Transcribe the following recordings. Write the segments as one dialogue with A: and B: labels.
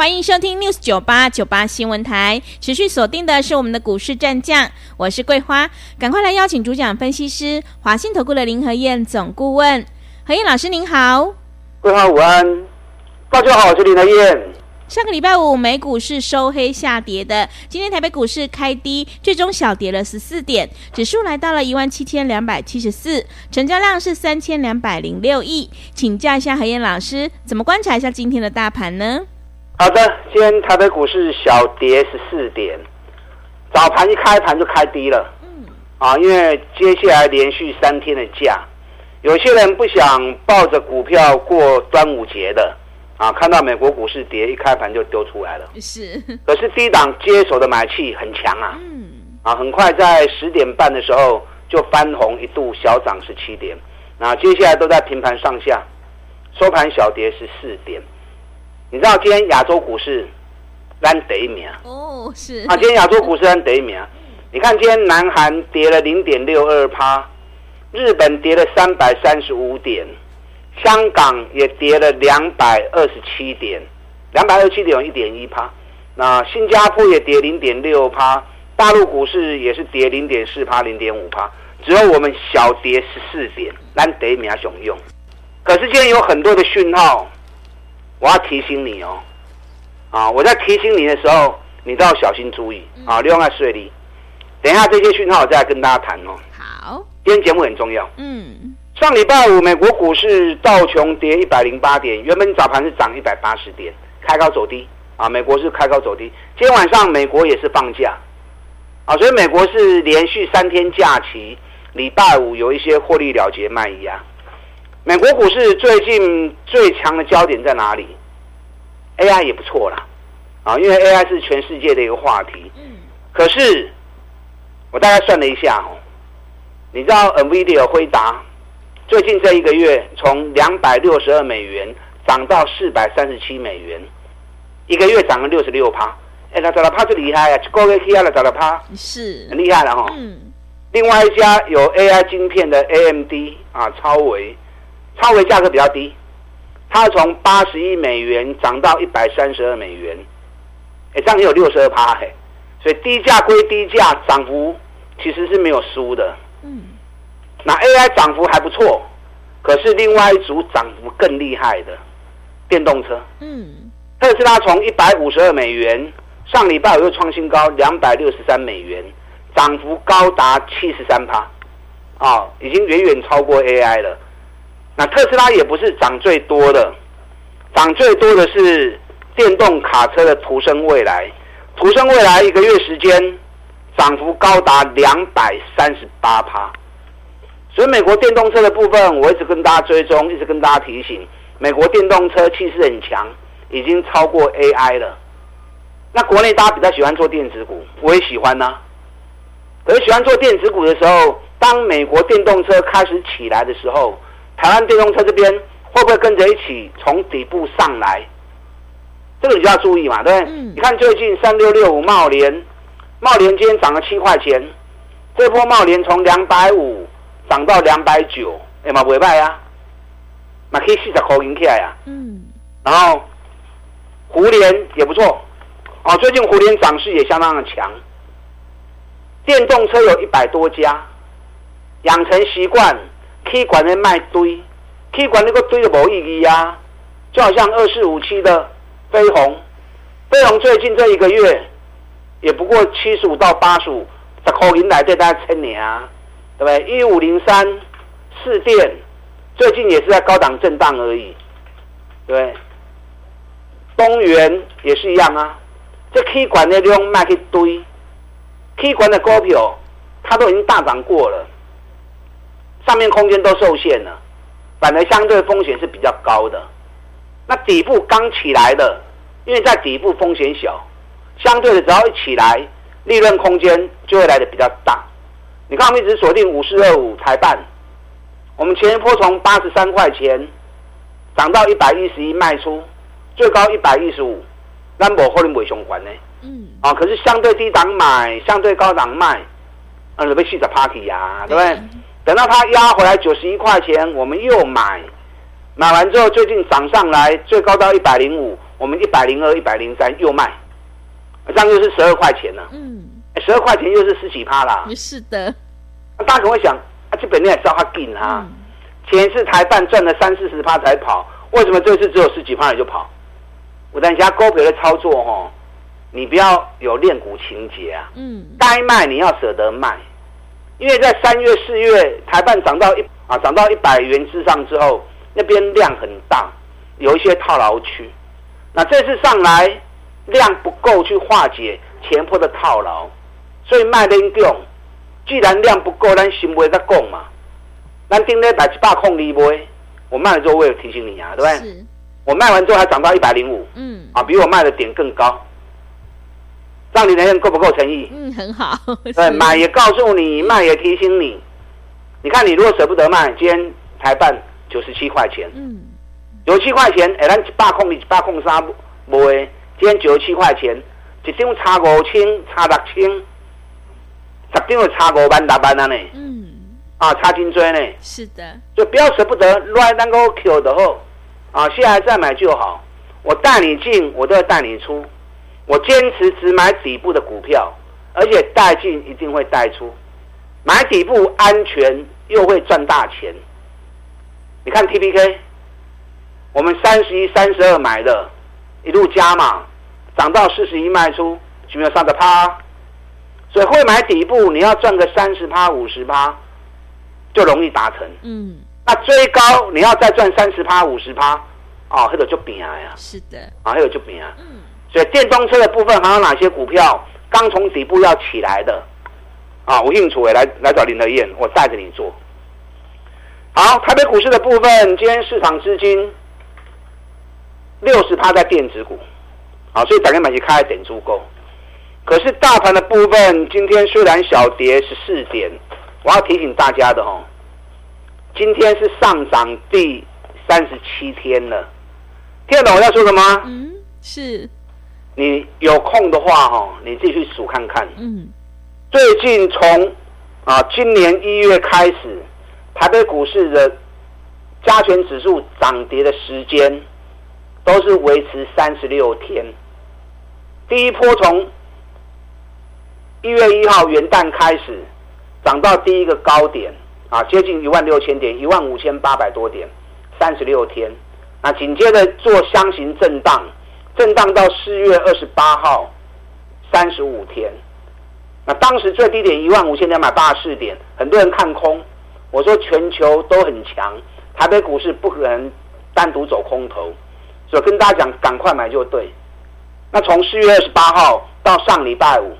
A: 欢迎收听 News 九八九八新闻台，持续锁定的是我们的股市战将，我是桂花，赶快来邀请主讲分析师华信投顾的林和燕总顾问，何燕老师您好，
B: 桂花午安，大家好，我是林和燕。
A: 上个礼拜五美股是收黑下跌的，今天台北股市开低，最终小跌了十四点，指数来到了一万七千两百七十四，成交量是三千两百零六亿，请教一下何燕老师，怎么观察一下今天的大盘呢？
B: 好的，今天台北股市小跌十四点，早盘一开盘就开低了。嗯，啊，因为接下来连续三天的假，有些人不想抱着股票过端午节的，啊，看到美国股市跌，一开盘就丢出来了。
A: 是，
B: 可是低档接手的买气很强啊。嗯，啊，很快在十点半的时候就翻红，一度小涨十七点，那接下来都在平盘上下，收盘小跌十四点。你知道今天亚洲股市烂得一名
A: 哦，是
B: 啊，今天亚洲股市烂得一名。你看今天南韩跌了零点六二趴，日本跌了三百三十五点，香港也跌了两百二十七点，两百二十七点有一点一趴。那新加坡也跌零点六趴，大陆股市也是跌零点四趴，零点五趴，只有我们小跌十四点，难得一名雄用。可是今天有很多的讯号。我要提醒你哦，啊！我在提醒你的时候，你都要小心注意啊！利用下税率，等一下这些讯号我再来跟大家谈哦。
A: 好，
B: 今天节目很重要。
A: 嗯，
B: 上礼拜五美国股市道琼跌一百零八点，原本早盘是涨一百八十点，开高走低啊！美国是开高走低。今天晚上美国也是放假啊，所以美国是连续三天假期，礼拜五有一些获利了结卖压。美国股市最近最强的焦点在哪里？AI 也不错啦，啊，因为 AI 是全世界的一个话题。嗯。可是我大概算了一下哦，你知道 NVIDIA 回答最近这一个月从两百六十二美元涨到四百三十七美元，一个月涨了六十六趴。哎，那涨了趴就厉害呀，一个月起来了涨了趴，
A: 是
B: 很厉害了哈。
A: 嗯。
B: 另外一家有 AI 晶片的 AMD 啊，超微。超微价格比较低，它从八十亿美元涨到一百三十二美元，哎，这样也有六十二趴嘿，所以低价归低价，涨幅其实是没有输的。嗯，那 AI 涨幅还不错，可是另外一组涨幅更厉害的电动车，嗯，特斯拉从一百五十二美元上礼拜又创新高两百六十三美元，涨幅高达七十三趴，啊，已经远远超过 AI 了。那特斯拉也不是涨最多的，涨最多的是电动卡车的途胜未来，途胜未来一个月时间涨幅高达两百三十八趴。所以美国电动车的部分，我一直跟大家追踪，一直跟大家提醒，美国电动车气势很强，已经超过 AI 了。那国内大家比较喜欢做电子股，我也喜欢呐、啊。可是喜欢做电子股的时候，当美国电动车开始起来的时候，台湾电动车这边会不会跟着一起从底部上来？这个你就要注意嘛，对不对？嗯、你看最近三六六五茂联，茂联今天涨了七块钱，这波茂联从两百五涨到两百九，哎嘛不败呀，嘛可以四十块银起来呀。嗯。然后胡联也不错，哦，最近湖联涨势也相当的强。电动车有一百多家，养成习惯。K 管的卖堆，K 管那个堆的没意义啊，就好像二四五七的飞鸿，飞鸿最近这一个月也不过七十五到八十五，十块银来对大家撑年啊，对不对？一五零三四电最近也是在高档震荡而已，对对？东元也是一样啊，这 K 管的量卖一堆，K 管的股票它都已经大涨过了。上面空间都受限了，反而相对风险是比较高的。那底部刚起来的，因为在底部风险小，相对的只要一起来，利润空间就会来的比较大。你看我们一直锁定五四二五台半，我们前一波从八十三块钱涨到一百一十一卖出，最高一百一十五，那我后面不会相关呢？嗯，啊，可是相对低档买，相对高档卖，啊，你被气着 party 呀，对不对？等到它压回来九十一块钱，我们又买，买完之后最近涨上来，最高到一百零五，我们一百零二、一百零三又卖，这样又是十二块钱了。嗯，十二块钱又是十几趴啦。
A: 是的，
B: 那大家可能会想，啊，这本来也知道它紧啊，嗯、前一次台半赚了三四十趴才跑，为什么这次只有十几趴你就跑？我等一下高培的操作哈，你不要有恋股情节啊。嗯，该卖你要舍得卖。因为在三月、四月台办涨到一啊涨到一百元之上之后，那边量很大，有一些套牢区。那这次上来量不够去化解前波的套牢，所以卖点重。既然量不够，咱行为在供嘛。咱定在百七八空里卖，我卖了之后我也提醒你啊，对不对？我卖完之后还涨到一百零五，嗯，啊，比我卖的点更高。让你的人够不够诚意？
A: 嗯，很好。
B: 对，买也告诉你，卖也提醒你。你看，你如果舍不得卖，今天台办九十七块钱，嗯，九十七块钱，哎，咱一百空二，一百空三，不会。今天九十七块钱，一张差五千，差六千，十张就差五万六万啊呢。嗯，啊，差金锥呢？
A: 是的，
B: 就不要舍不得，乱那个 Q 的后，啊，现在再买就好。我带你进，我都要带你出。我坚持只买底部的股票，而且带进一定会带出，买底部安全又会赚大钱。你看 TPK，我们三十一、三十二买的，一路加码，涨到四十一卖出，有没有上个趴？所以会买底部，你要赚个三十趴、五十趴，就容易达成。嗯，那追高你要再赚三十趴、五十趴，哦，那个就变啊呀。
A: 是的，
B: 啊，那个就变啊。嗯。所以电动车的部分还有哪些股票刚从底部要起来的？啊，吴应楚来来找林德燕，我带着你做。好，台北股市的部分，今天市场资金六十趴在电子股，啊，所以打开买去开点足够。可是大盘的部分，今天虽然小跌十四点，我要提醒大家的哦，今天是上涨第三十七天了。听得懂我要说什么？
A: 嗯，是。
B: 你有空的话，哈，你自己去数看看。嗯，最近从啊今年一月开始，台北股市的加权指数涨跌的时间都是维持三十六天。第一波从一月一号元旦开始涨到第一个高点啊，接近一万六千点，一万五千八百多点，三十六天。那紧接着做箱型震荡。震荡到四月二十八号，三十五天。那当时最低点一万五千两百八十四点，很多人看空。我说全球都很强，台北股市不可能单独走空头，所以跟大家讲，赶快买就对。那从四月二十八号到上礼拜五，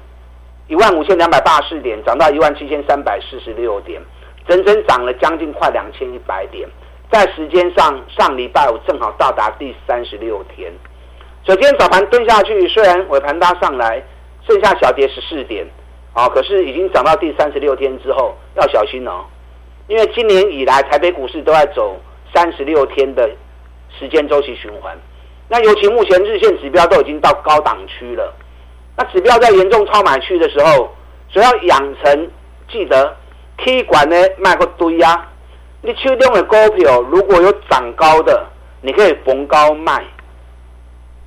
B: 一万五千两百八十四点涨到一万七千三百四十六点，整整涨了将近快两千一百点。在时间上，上礼拜五正好到达第三十六天。所以今天早盘蹲下去，虽然尾盘拉上来，剩下小跌十四点，啊，可是已经涨到第三十六天之后，要小心哦，因为今年以来台北股市都在走三十六天的时间周期循环，那尤其目前日线指标都已经到高档区了，那指标在严重超买区的时候，所以要养成记得 K 管呢卖个堆啊，你手中的股票如果有涨高的，你可以逢高卖。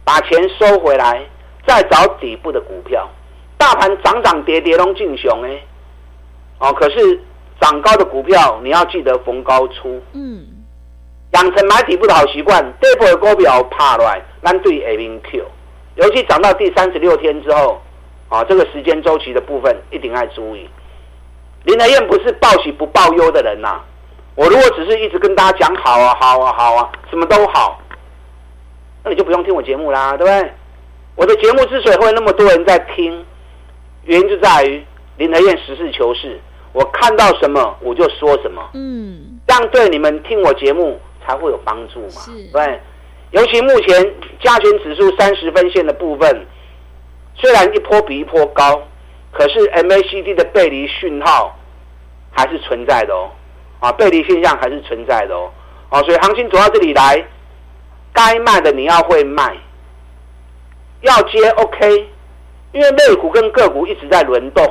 B: 把钱收回来，再找底部的股票。大盘涨涨跌跌都进熊哎，哦，可是涨高的股票你要记得逢高出。嗯，养成买底部的好习惯。底部的股票怕来，咱对 A 零 Q。尤其涨到第三十六天之后，啊，这个时间周期的部分一定要注意。林德燕不是报喜不报忧的人呐、啊。我如果只是一直跟大家讲好啊好啊好啊，什么都好。那你就不用听我节目啦，对不对？我的节目之所以会那么多人在听，原因就在于林和彦实事求是，我看到什么我就说什么，嗯，这样对你们听我节目才会有帮助嘛，是对。尤其目前加权指数三十分线的部分，虽然一波比一波高，可是 MACD 的背离讯号还是存在的哦，啊，背离现象还是存在的哦，啊，所以行情走到这里来，该卖的你要会卖，要接 OK，因为类股跟个股一直在轮动，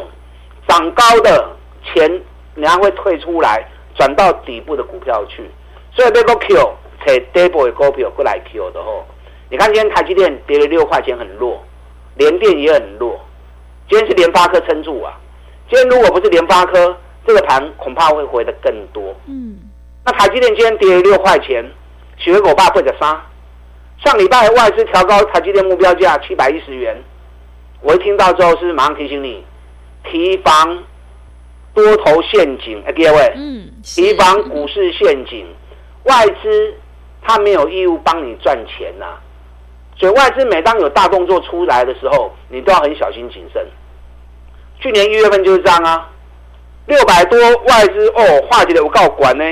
B: 涨高的钱你还会退出来，转到底部的股票去，所以这个 Q 可以 double 的股票过来 Q 的哦，你看今天台积电跌了六块钱，很弱，联电也很弱，今天是联发科撑住啊，今天如果不是联发科。这个盘恐怕会回得更多。嗯，那台积电今天跌了六块钱，雪狗爸会个杀。上礼拜外资调高台积电目标价七百一十元，我一听到之后是马上提醒你，提防多头陷阱。哎，第二位，嗯，提防股市陷阱。外资他没有义务帮你赚钱呐、啊，所以外资每当有大动作出来的时候，你都要很小心谨慎。去年一月份就是这样啊。六百多外资哦，化解的我告管呢。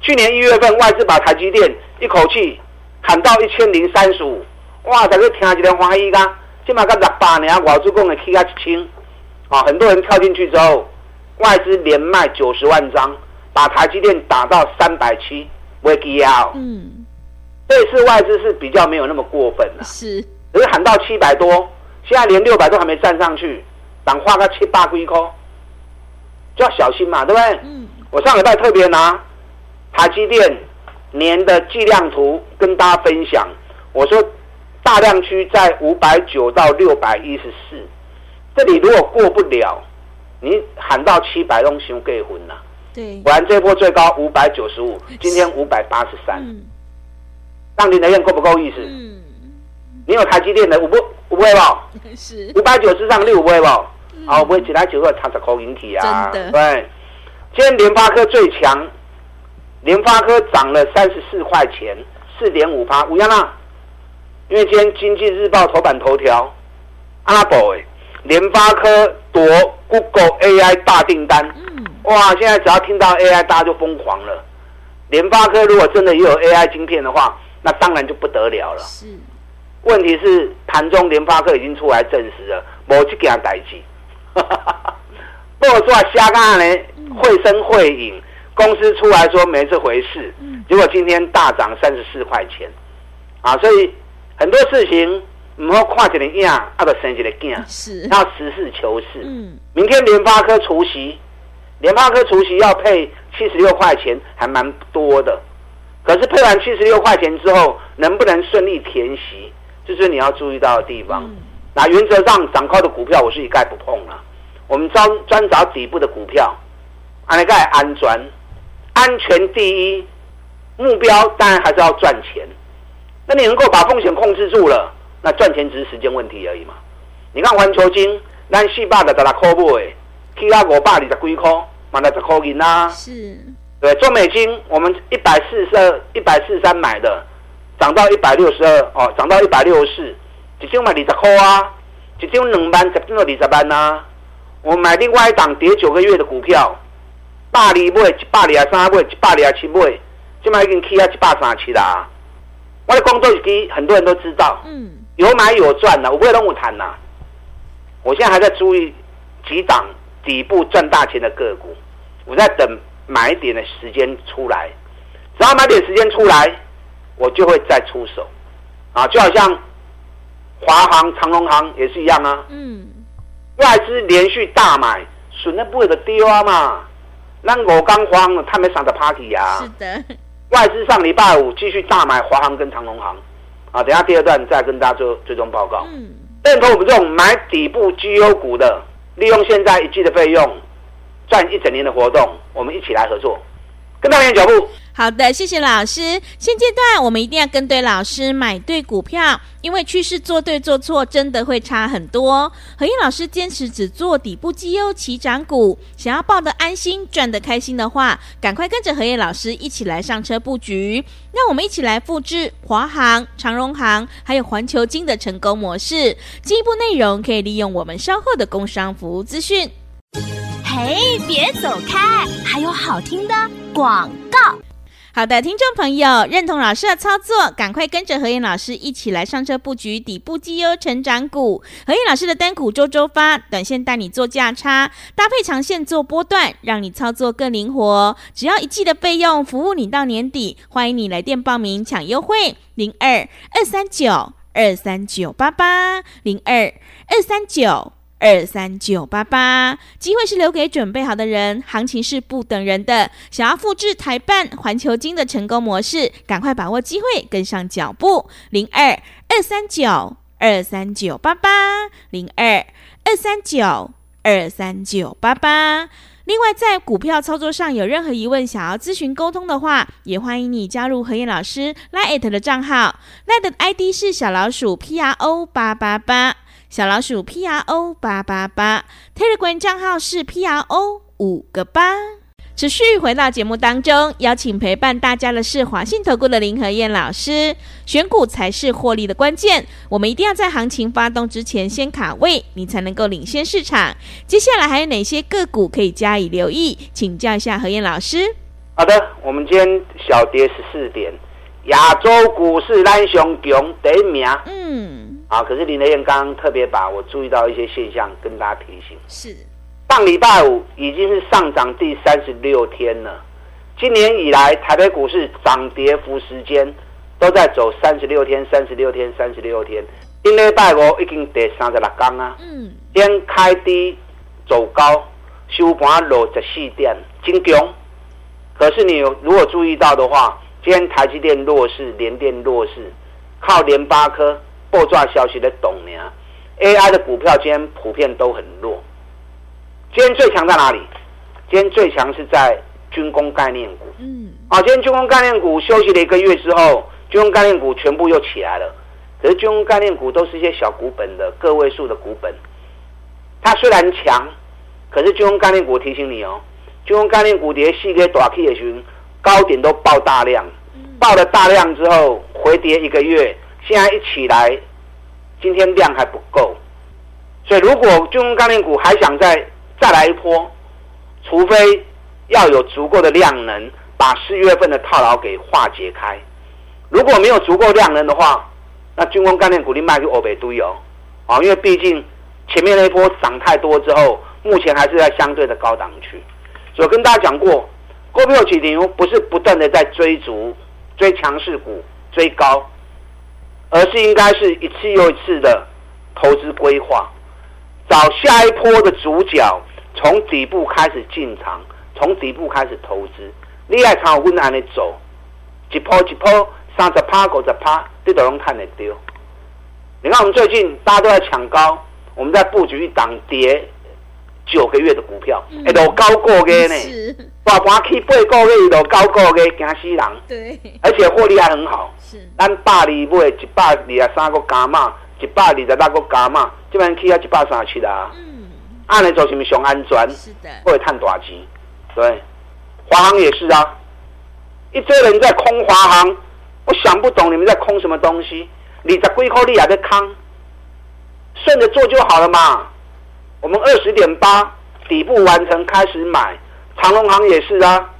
B: 去年一月份外资把台积电一口气砍到一千零三十五，哇！在这听一个欢喜噶，起码个十八年外资共的起价一千，啊，很多人跳进去之后，外资连卖九十万张，把台积电打到三百七，危机啊！嗯，这次外资是比较没有那么过分了，是，只是喊到七百多，现在连六百都还没站上去，等花个七八几块。就要小心嘛，对不对？嗯。我上礼拜特别拿台积电年的计量图跟大家分享，我说大量区在五百九到六百一十四，这里如果过不了，你喊到七百都行给混了。对。果然这波最高五百九十五，今天五百八十三。嗯。让你的愿够不够意思？嗯。你有台积电的，五不五不会吧？是。五百九十上六不会吧？好，不会其他九个它是口引体啊。对，今天联发科最强，联发科涨了三十四块钱，四点五趴。五样啦，因为今天经济日报头版头条，阿宝哎，联发科夺 Google AI 大订单。嗯。哇，现在只要听到 AI，大家就疯狂了。联发科如果真的也有 AI 晶片的话，那当然就不得了了。是。问题是盘中联发科已经出来证实了，没这件代志。不过说瞎干呢，会声会影，公司出来说没这回事，结果今天大涨三十四块钱，啊，所以很多事情唔好看起来硬，啊，就生起来硬，是要实事求是。嗯，明天联发科除息，联发科除息要配七十六块钱，还蛮多的。可是配完七十六块钱之后，能不能顺利填息，这是你要注意到的地方。那原则上涨高的股票，我是一概不碰了。我们专专找底部的股票，安个安全，安全第一，目标当然还是要赚钱。那你能够把风险控制住了，那赚钱只是时间问题而已嘛。你看环球金，咱四百的在那块买，去到五百二十几块，买了十块银啊。是，对，中美金我们一百四十二、一百四十三买的，涨到一百六十二，哦，涨到一百六十四。一张买二十块啊，一张两万，十张就二十万啊。我买另外一档跌九个月的股票，百二买，一百二十三买，一百二十七买，现在已经起啊一百三十七啦。我的工作已经很多人都知道，嗯，有买有赚的，我不会跟我谈呐。我现在还在注意几档底部赚大钱的个股，我在等买点的时间出来，只要买点时间出来，我就会再出手，啊，就好像。华航、长荣航也是一样啊。嗯，外资连续大买，损的不会的丢啊嘛。那我刚慌了，他们上的 party 呀。是的，外资上礼拜五继续大买华航跟长隆航。啊，等下第二段再跟大家做最终报告。嗯，认同我们这种买底部绩优股的，利用现在一季的费用赚一整年的活动，我们一起来合作，跟上你的脚步。
A: 好的，谢谢老师。现阶段我们一定要跟对老师，买对股票，因为趋势做对做错真的会差很多。和彦老师坚持只做底部绩优起涨股，想要抱得安心、赚得开心的话，赶快跟着和彦老师一起来上车布局。让我们一起来复制华航、长荣航还有环球金的成功模式。进一步内容可以利用我们稍后的工商服务资讯。嘿，别走开，还有好听的广告。好的，听众朋友，认同老师的操作，赶快跟着何燕老师一起来上车布局底部绩优成长股。何燕老师的单股周周发，短线带你做价差，搭配长线做波段，让你操作更灵活。只要一季的费用，服务你到年底。欢迎你来电报名抢优惠，零二二三九二三九八八零二二三九。二三九八八，机会是留给准备好的人，行情是不等人的。想要复制台办、环球金的成功模式，赶快把握机会，跟上脚步。零二二三九二三九八八，零二二三九二三九八八。另外，在股票操作上有任何疑问，想要咨询沟通的话，也欢迎你加入何燕老师 l i t 的账号 l i t 的 ID 是小老鼠 P R O 八八八。小老鼠 P R O 八八八，Telegram 账号是 P R O 五个八。持续回到节目当中，邀请陪伴大家的是华信投顾的林和燕老师。选股才是获利的关键，我们一定要在行情发动之前先卡位，你才能够领先市场。接下来还有哪些个股可以加以留意？请教一下何燕老师。
B: 好的，我们今天小跌十四点，亚洲股市蓝熊熊第一名。嗯。啊！可是林德燕刚刚特别把我注意到一些现象跟大家提醒。
A: 是，
B: 上礼拜五已经是上涨第三十六天了。今年以来，台北股市涨跌幅时间都在走三十六天、三十六天、三十六天。今礼拜五已经第三十六天啊。嗯。先开低走高，收盘落十四点，真强。可是你有如果注意到的话，今天台积电弱势，联电弱势，靠联发科。爆炸消息的懂呢？AI 的股票今天普遍都很弱。今天最强在哪里？今天最强是在军工概念股。嗯。啊，今天军工概念股休息了一个月之后，军工概念股全部又起来了。可是军工概念股都是一些小股本的个位数的股本。它虽然强，可是军工概念股提醒你哦，军工概念股跌细给短 K 的群高点都爆大量，爆了大量之后回跌一个月。现在一起来，今天量还不够，所以如果军工概念股还想再再来一波，除非要有足够的量能，把四月份的套牢给化解开。如果没有足够量能的话，那军工概念股你卖给欧北都有啊，因为毕竟前面那一波涨太多之后，目前还是在相对的高档区。所以跟大家讲过，股票起牛不是不断的在追逐追强势股追高。而是应该是一次又一次的投资规划，找下一波的主角，从底部开始进场，从底部开始投资。你爱看我温安的走，一波一波，三十趴、五十趴，你都能看得丢。你看我们最近大家都在抢高，我们在布局一档跌九个月的股票，哎、嗯，都高过嘅呢，大盘起八个月都高过嘅，惊死人。对，而且获利还很好。是，咱百二买一百二十三个加码，一百二十六个加码，这边起啊一百三十七啦。嗯，按来做是不是上安全？是的，会赚大钱。对，华航也是啊，一堆人在空华航，我想不懂你们在空什么东西。你在龟壳里还在坑，顺着做就好了嘛。我们二十点八底部完成，开始买。长荣航也是啊，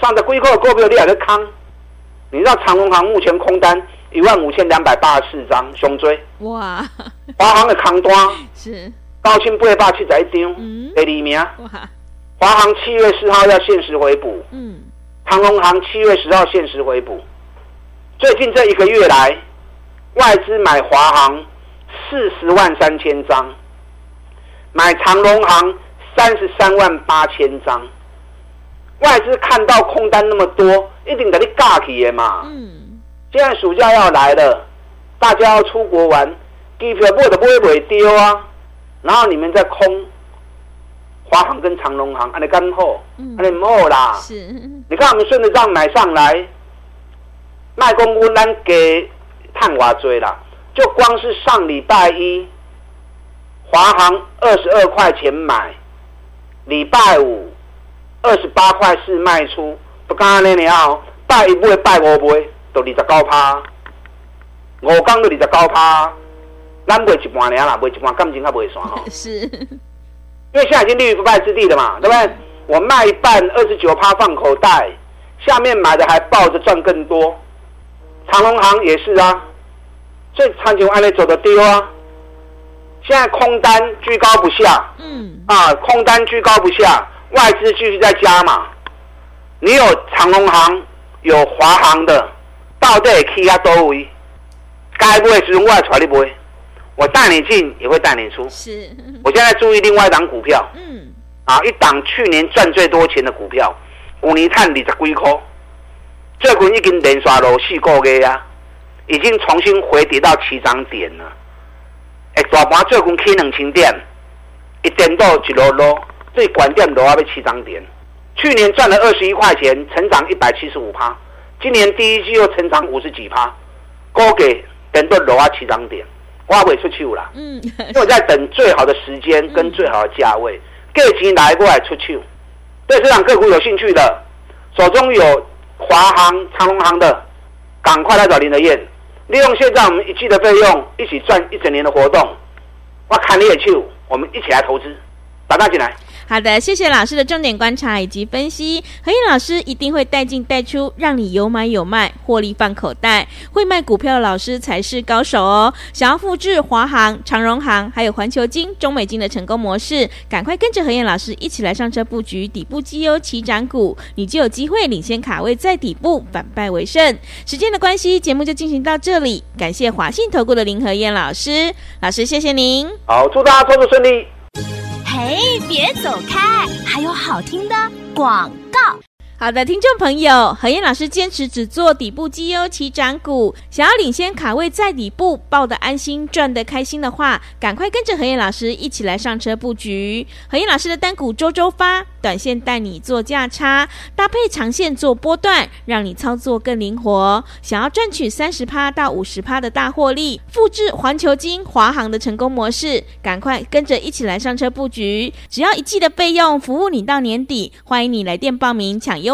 B: 上的龟壳股票你还在空。你知道长荣行目前空单一万五千两百八十四张，胸椎哇！华航的扛单 是高清八百七十一张，第二名。哇！华航七月四号要限时回补，嗯，长荣航七月十号限时回补。最近这一个月来，外资买华航四十万三千张，买长荣行三十三万八千张。外资看到空单那么多，一定给你尬起的嘛。嗯，现在暑假要来了，大家要出国玩，机票买都买不会丢啊。然后你们在空，华航跟长隆航，安尼干好，安尼唔好啦。是，你看我们顺着这样买上来，卖公屋咱给探瓦追啦。就光是上礼拜一，华航二十二块钱买，礼拜五。二十八块四卖出，不干呢你啊，拜一倍拜五杯，都二十九趴，五刚都二十九趴，咱卖一半年啦，卖一半感情还袂算吼。是，因为现在已经立于不败之地了嘛，对不对？我卖一半二十九趴放口袋，下面买的还抱着赚更多。长隆行也是啊，所以长久按呢走的丢啊。现在空单居高不下，嗯，啊，空单居高不下，外资继续在加码。你有长隆行，有华航的，到底去啊多位？该不会是我带你买？我带你进，也会带你出。是，我现在注意另外一档股票，嗯，啊，一档去年赚最多钱的股票，五年探二十几块，最近已经连刷了四个月啊，已经重新回跌到起涨点了。哎，大盘最近起两千点，一点到一落落，最关键都要被起涨点。去年赚了二十一块钱，成长一百七十五趴，今年第一季又成长五十几趴，高给等到楼啊起涨点，挖鬼出去啦。嗯，因为我在等最好的时间跟最好的价位，各级来过来出去。对这档个股有兴趣的，手中有华航、长荣航的，赶快来找林德燕。利用现在我们一季的费用，一起赚一整年的活动，我看你也去，我们一起来投资，打大进来。
A: 好的，谢谢老师的重点观察以及分析。何燕老师一定会带进带出，让你有买有卖，获利放口袋。会卖股票的老师才是高手哦！想要复制华航、长荣航还有环球金、中美金的成功模式，赶快跟着何燕老师一起来上车布局底部绩优起涨股，你就有机会领先卡位在底部，反败为胜。时间的关系，节目就进行到这里。感谢华信投顾的林和燕老师，老师谢谢您。
B: 好，祝大家操作顺利。
A: 嘿，别走开，还有好听的广告。好的，听众朋友，何燕老师坚持只做底部绩优起涨股，想要领先卡位在底部，抱得安心，赚得开心的话，赶快跟着何燕老师一起来上车布局。何燕老师的单股周周发，短线带你做价差，搭配长线做波段，让你操作更灵活。想要赚取三十趴到五十趴的大获利，复制环球金、华航的成功模式，赶快跟着一起来上车布局。只要一季的费用，服务你到年底。欢迎你来电报名抢优。